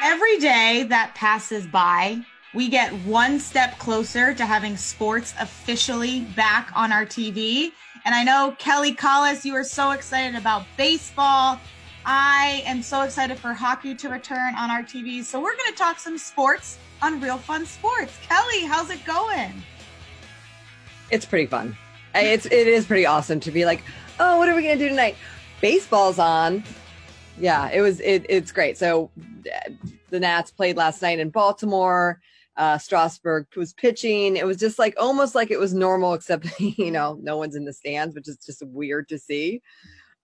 Every day that passes by, we get one step closer to having sports officially back on our TV. And I know Kelly Collis, you are so excited about baseball. I am so excited for hockey to return on our TV. So we're going to talk some sports on Real Fun Sports. Kelly, how's it going? It's pretty fun. It's it is pretty awesome to be like, oh, what are we going to do tonight? Baseball's on. Yeah, it was it, it's great. So the Nats played last night in Baltimore. Uh, Strasburg was pitching. It was just like almost like it was normal, except you know no one's in the stands, which is just weird to see.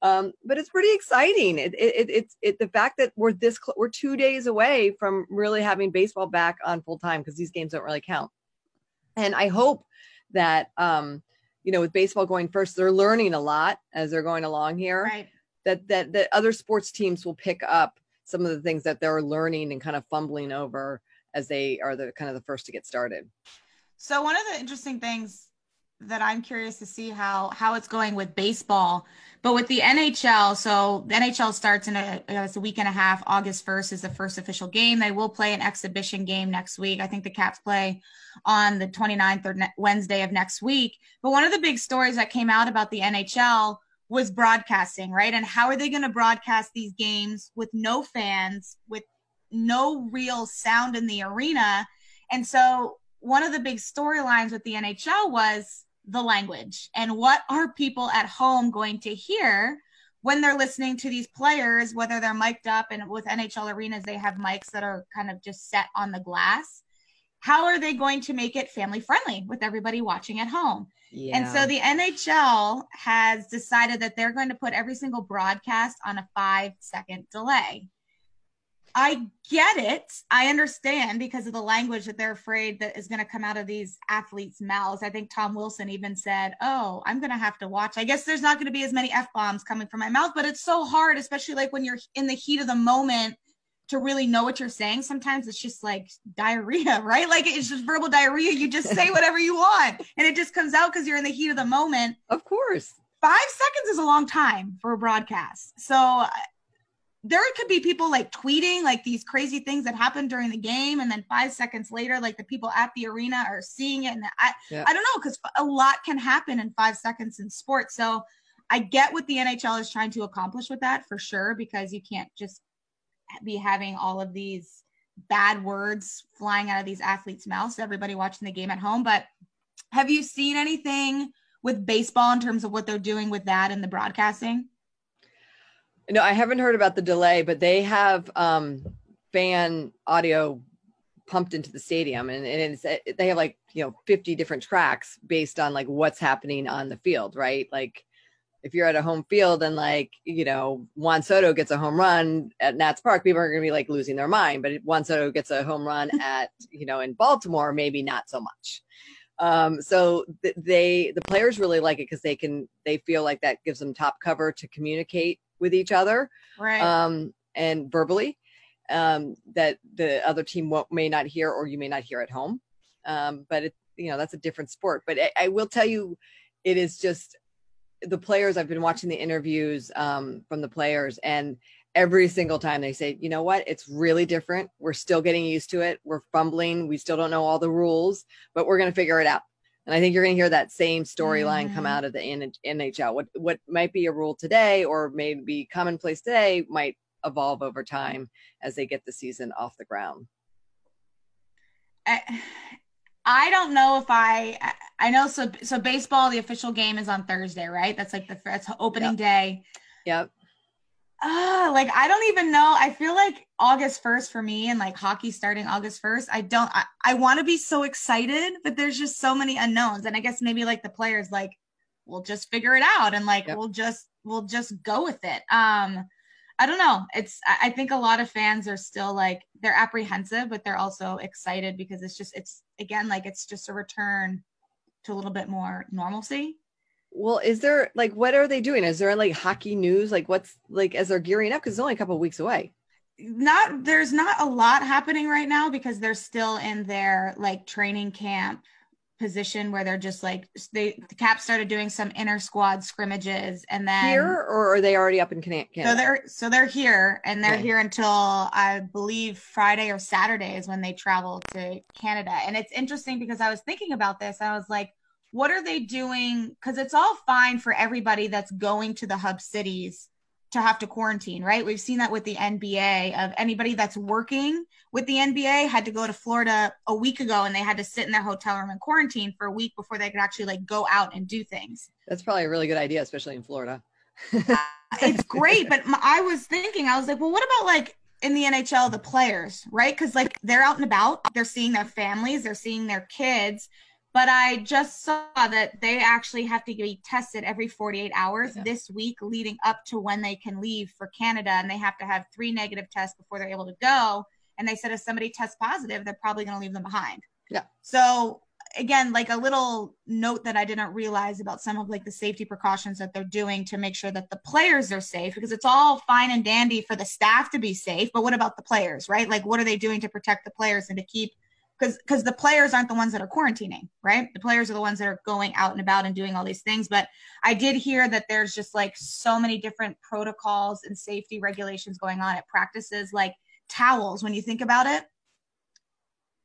Um, but it's pretty exciting. It, it, it's it, the fact that we're this cl- we're two days away from really having baseball back on full time because these games don't really count. And I hope that um, you know with baseball going first, they're learning a lot as they're going along here. Right. That that that other sports teams will pick up some of the things that they're learning and kind of fumbling over as they are the kind of the first to get started. So one of the interesting things that I'm curious to see how how it's going with baseball, but with the NHL. So the NHL starts in a, it's a week and a half. August 1st is the first official game. They will play an exhibition game next week. I think the Caps play on the 29th or ne- Wednesday of next week. But one of the big stories that came out about the NHL was broadcasting, right? And how are they going to broadcast these games with no fans, with no real sound in the arena? And so one of the big storylines with the NHL was the language and what are people at home going to hear when they're listening to these players, whether they're mic'd up and with NHL arenas, they have mics that are kind of just set on the glass. How are they going to make it family friendly with everybody watching at home? Yeah. And so the NHL has decided that they're going to put every single broadcast on a five second delay. I get it. I understand because of the language that they're afraid that is going to come out of these athletes' mouths. I think Tom Wilson even said, Oh, I'm going to have to watch. I guess there's not going to be as many F bombs coming from my mouth, but it's so hard, especially like when you're in the heat of the moment to really know what you're saying. Sometimes it's just like diarrhea, right? Like it's just verbal diarrhea. You just say whatever you want and it just comes out because you're in the heat of the moment. Of course. Five seconds is a long time for a broadcast. So uh, there could be people like tweeting like these crazy things that happened during the game and then five seconds later like the people at the arena are seeing it and i Yeah. i don't know because a lot can happen in five seconds in sports so i get what the nhl is trying to accomplish with that for sure because you can't just be having all of these bad words flying out of these athletes mouths everybody watching the game at home but have you seen anything with baseball in terms of what they're doing with that and the broadcasting No, I haven't heard about the delay, but they have um, fan audio pumped into the stadium, and, and it's they have like you know fifty different tracks based on like what's happening on the field, right? Like if you're at a home field and like you know Juan Soto gets a home run at Nats Park, people are going to be like losing their mind. But if Juan Soto gets a home run at you know in Baltimore, maybe not so much. Um, so th- they the players really like it because they can they feel like that gives them top cover to communicate with each other right um, and verbally um, that the other team won't, may not hear or you may not hear at home. Um, but it, you know, that's a different sport. But I, I will tell you, it is just the players. I've been watching the interviews um, from the players, and every single time they say, you know what, it's really different. We're still getting used to it. We're fumbling. We still don't know all the rules, but we're going to figure it out. And I think you're going to hear that same storyline come Mhm. out of the NHL. What what might be a rule today or maybe commonplace today might evolve over time as they get the season off the ground. I, I don't know if I I know so so baseball the official game is on Thursday, right? That's like the that's opening Yep. day. Yep. Ah, like I don't even know. I feel like August 1st for me and like hockey starting August 1st. I don't I, I want to be so excited, but there's just so many unknowns. And I guess maybe like the players like we'll just figure it out and like Yep. we'll just we'll just go with it. Um I don't know. It's I think a lot of fans are still like they're apprehensive, but they're also excited because it's just it's again like it's just a return to a little bit more normalcy. Well, is there like what are they doing? Is there like hockey news? Like what's like as they're gearing up because it's only a couple of weeks away. not there's not a lot happening right now because they're still in their like training camp position where they're just like they the cap started doing some inner squad scrimmages and then here or are they already up in Canada? So they're so they're here and they're okay. here until I believe Friday or Saturday is when they travel to Canada. And it's interesting because I was thinking about this. I was like, what are they doing? Because it's all fine for everybody that's going to the hub cities to have to quarantine, right? We've seen that with the NBA of anybody that's working with the NBA had to go to Florida a week ago and they had to sit in their hotel room and quarantine for a week before they could actually like go out and do things. That's probably a really good idea, especially in Florida. it's great, but I was thinking, I was like, well, what about like in the NHL, the players, right? Because like they're out and about, they're seeing their families, they're seeing their kids but I just saw that they actually have to be tested every 48 hours yeah. this week leading up to when they can leave for Canada. And they have to have three negative tests before they're able to go. And they said if somebody tests positive, they're probably going to leave them behind. Yeah. So again, like a little note that I didn't realize about some of like the safety precautions that they're doing to make sure that the players are safe because it's all fine and dandy for the staff to be safe. But what about the players, right? Like what are they doing to protect the players and to keep because because the players aren't the ones that are quarantining right? The players are the ones that are going out and about and doing all these things but i did hear that there's just like so many different protocols and safety regulations going on at practices like towels when you think about it.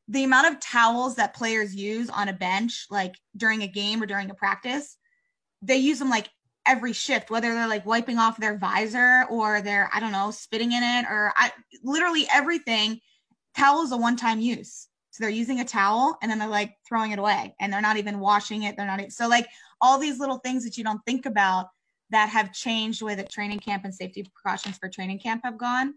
The amount of towels that players use on a bench like during a game or during a practice they use them like every shift whether they're like wiping off their visor or they're i don't know spitting in it or I, literally everything towel is a one-time use so they're using a towel and then they're like throwing it away and they're not even washing it. They're not, so like all these little things that you don't think about that have changed the way that training camp and safety precautions for training camp have gone.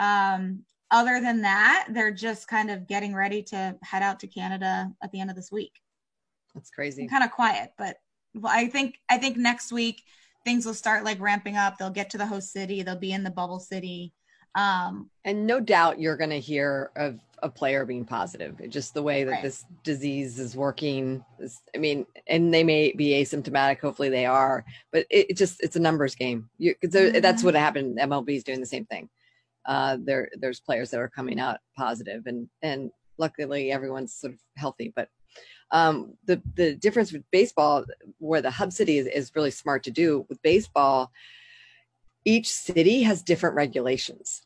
Um, other than that, they're just kind of getting ready to head out to Canada at the end of this week. That's crazy. Kind of quiet, but I think I think next week things will start like ramping up. They'll get to the host city. They'll be in the bubble city. Um, and no doubt you're going to hear of a player being positive. just the way that right. this disease is working. Is, I mean, and they may be asymptomatic. Hopefully they are, but it, it just it's a numbers game. You, mm-hmm. That's what happened. MLB is doing the same thing. Uh, there there's players that are coming out positive, and and luckily everyone's sort of healthy. But um, the the difference with baseball, where the hub city is, is really smart to do with baseball, each city has different regulations.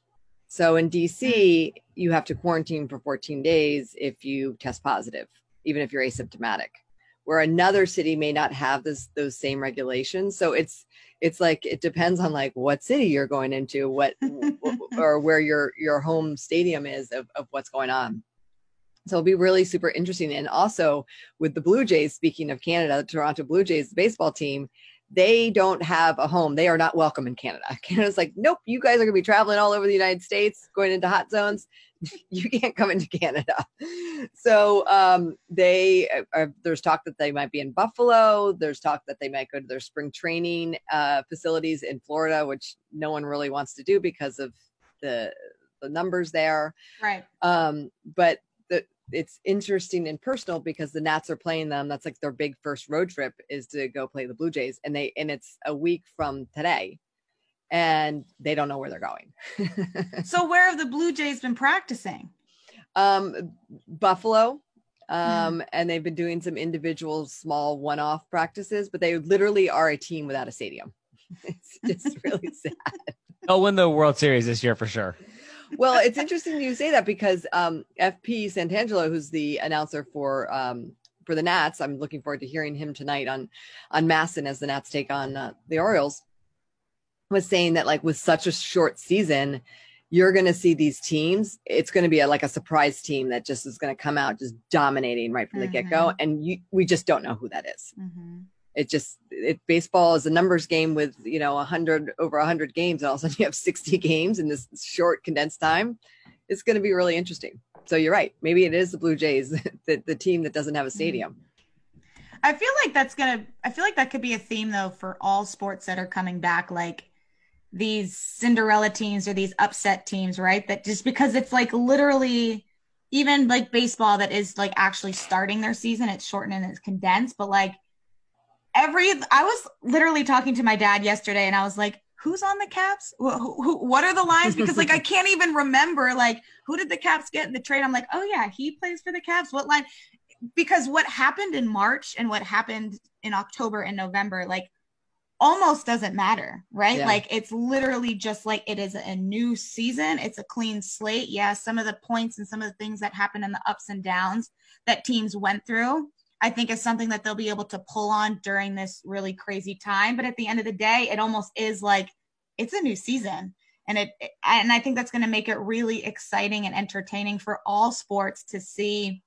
So in DC, mm. you have to quarantine for 14 days if you test positive, even if you're asymptomatic. Where another city may not have this those same regulations. So it's it's like it depends on like what city you're going into, what or where your your home stadium is of, of what's going on. So it'll be really super interesting. And also with the Blue Jays, speaking of Canada, the Toronto Blue Jays baseball team, they don't have a home. They are not welcome in Canada. Canada's like, nope, you guys are going to be traveling all over the United States, going into hot zones. you can't come into Canada. So um, they are, uh, there's talk that they might be in Buffalo. There's talk that they might go to their spring training uh, facilities in Florida, which no one really wants to do because of the the numbers there. Right. Um, but it's interesting and personal because the Nats are playing them. That's like their big first road trip is to go play the Blue Jays, and they and it's a week from today, and they don't know where they're going. so where have the Blue Jays been practicing? Um, Buffalo. Um, mm. and they've been doing some individual small one-off practices, but they literally are a team without a stadium. it's just really sad. They'll win the World Series this year for sure well, it's interesting you say that because um, FP Santangelo, who's the announcer for um, for the Nats, I'm looking forward to hearing him tonight on on MASN as the Nats take on uh, the Orioles. Was saying that like with such a short season, you're going to see these teams. It's going to be a, like a surprise team that just is going to come out just dominating right from the mm-hmm. get go, and you, we just don't know who that is. Mm-hmm it just it baseball is a numbers game with you know 100 over 100 games and all of a sudden you have 60 games in this short condensed time. It's going to be really interesting. So you're right. Maybe it is the blue jays the, the team that doesn't have a mm-hmm. stadium. I feel like that's gonna i feel like that could be a theme though for all sports that are coming back like these cinderella teams or these upset teams right? That just because it's like literally even like baseball that is like actually starting their season it's shortened and it's condensed but like every I was literally talking to my dad yesterday and I was like, who's on the caps? Who, who, what are the lines? Because like I can't even remember like who did the caps get in the trade? I'm like, oh yeah, he plays for the caps. What line? because what happened in March and what happened in October and November, like almost doesn't matter, right? Yeah. Like it's literally just like it is a new season. It's a clean slate. Yeah, some of the points and some of the things that happen in the ups and downs that teams went through, I think is something that they'll be able to pull on during this really crazy time. But at the end of the day, it almost is like it's a new season. And it and I think that's going to make it really exciting and entertaining for all sports to see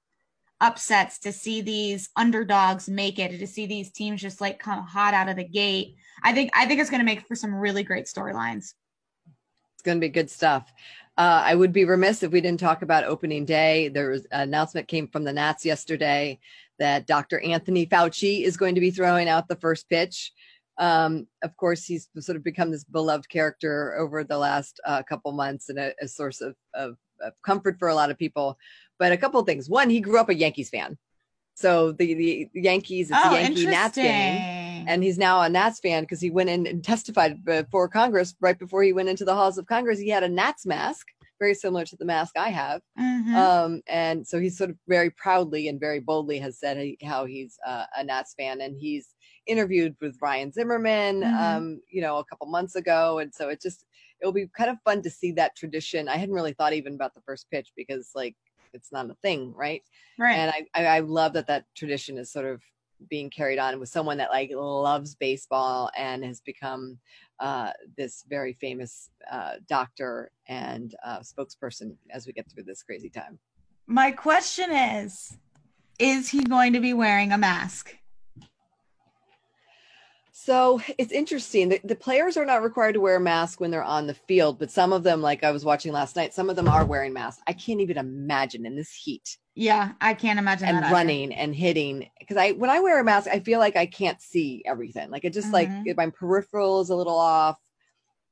upsets, to see these underdogs make it, to see these teams just like come hot out of the gate. I think I think it's going to make for some really great storylines. It's going to be good stuff. Uh, I would be remiss if we didn't talk about opening day. There was an announcement came from the Nats yesterday that Dr. Anthony Fauci is going to be throwing out the first pitch. Um, of course, he's sort of become this beloved character over the last uh, couple months and a, a source of, of, of, comfort for a lot of people. But a couple of things. One, he grew up a Yankees fan. So the, the Yankees, it's oh, a Yankee Nats game. And he's now a Nats fan because he went in and testified before Congress right before he went into the halls of Congress. He had a Nats mask, very similar to the mask I have. Mhm. Um, and so he's sort of very proudly and very boldly has said he, how he's uh, a Nats fan, and he's interviewed with Ryan Zimmerman, Mhm. um, you know, a couple months ago, and so it just it'll be kind of fun to see that tradition. I hadn't really thought even about the first pitch because like it's not a thing, right? right. And I, I I love that that tradition is sort of being carried on with someone that like loves baseball and has become uh, this very famous uh, doctor and uh, spokesperson as we get through this crazy time. My question is Is he going to be wearing a mask? So it's interesting. The, the players are not required to wear a mask when they're on the field, but some of them, like I was watching last night, some of them are wearing masks. I can't even imagine in this heat Yeah, I can't imagine and that. either. running and hitting because I when I wear a mask, I feel like I can't see everything. Like it just like Mhm. if my peripheral is a little off,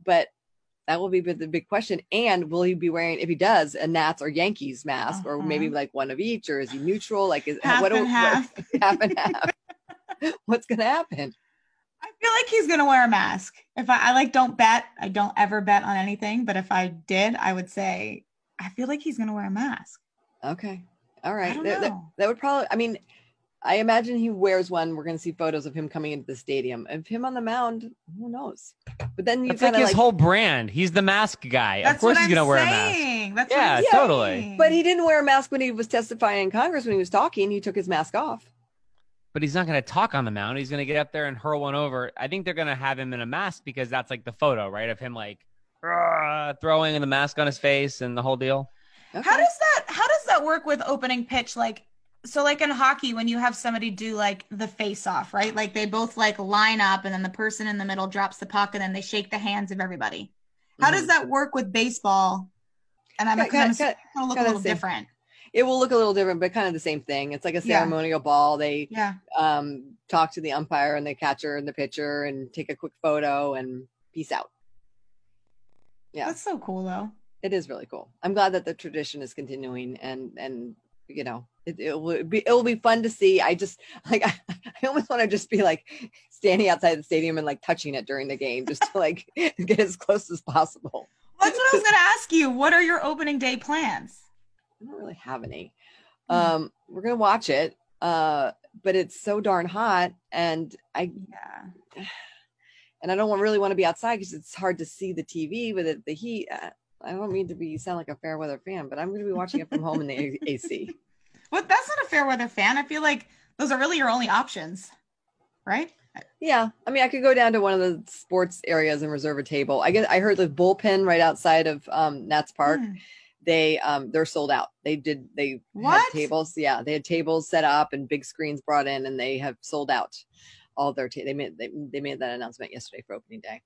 but that will be the big question. And will he be wearing, if he does, a Nats or Yankees mask, or maybe Uh-huh. like one of each, or is he neutral? Like is Half what, and what- half. half and half. What's gonna happen? I feel like he's gonna wear a mask. If I, I like don't bet, I don't ever bet on anything. But if I did, I would say I feel like he's gonna wear a mask. Okay. All I right. don't That, that- that would probably, I mean, I imagine he wears one. We're going to see photos of him coming into the stadium. Of him on the mound, who knows? But then you That's like kind of his like, whole brand. He's the mask guy. That's of course what he's I'm gonna wear a mask. That's Yeah, what I'm totally. saying. but he didn't wear a mask when he was testifying in Congress when he was talking. He took his mask off. But he's not gonna talk on the mound. He's gonna get up there and hurl one over. I think they're gonna have him in a mask because that's like the photo, right? Of him like "Rah," throwing the mask on his face and the whole deal. Okay. How does that how does that work with opening pitch? Like so like in hockey when you have somebody do like the face off, right? Like they both like line up and then the person in the middle drops the puck and then they shake the hands of everybody. How does Mhm. that work with baseball? And I'm Kinda- gonna look a little the same. different. It will look a little different, but kind of the same thing. It's like a Yeah. ceremonial ball. They Yeah. um, talk to the umpire and the catcher and the pitcher and take a quick photo and peace out. Yeah. That's so cool though. it is really cool. I'm glad that the tradition is continuing and and you know it, it will be it will be fun to see. I just like I, I almost want to just be like standing outside the stadium and like touching it during the game just to like get as close as possible. That's what I was gonna ask you. What are your opening day plans? I don't really have any. Hmm. Um, we're gonna watch it, uh, but it's so darn hot, and I Yeah. and I don't want, really want to be outside because it's hard to see the TV with it, the heat. Uh, I don't mean to be sound like a fair weather fan, but I'm going to be watching it from home in the AC. Well, that's not a fair weather fan. I feel like those are really your only options, right? Yeah, I mean, I could go down to one of the sports areas and reserve a table. I guess I heard the bullpen right outside of um, Nats Park. Hmm. They um, they're sold out. They did they had tables? Yeah, they had tables set up and big screens brought in, and they have sold out all their. Ta- they made they, they made that announcement yesterday for opening day.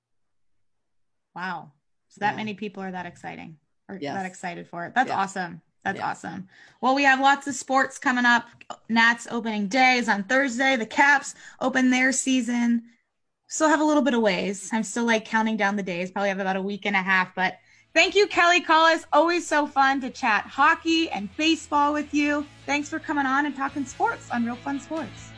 Wow. So that Yeah. many people are that exciting or Yes. that excited for it. That's Yeah. awesome. That's Yeah. awesome. Well, we have lots of sports coming up. Nats opening day is on Thursday. The Caps open their season. Still have a little bit of ways. I'm still like counting down the days. Probably have about a week and a half. But thank you, Kelly Collis. Always so fun to chat hockey and baseball with you. Thanks for coming on and talking sports on Real Fun Sports.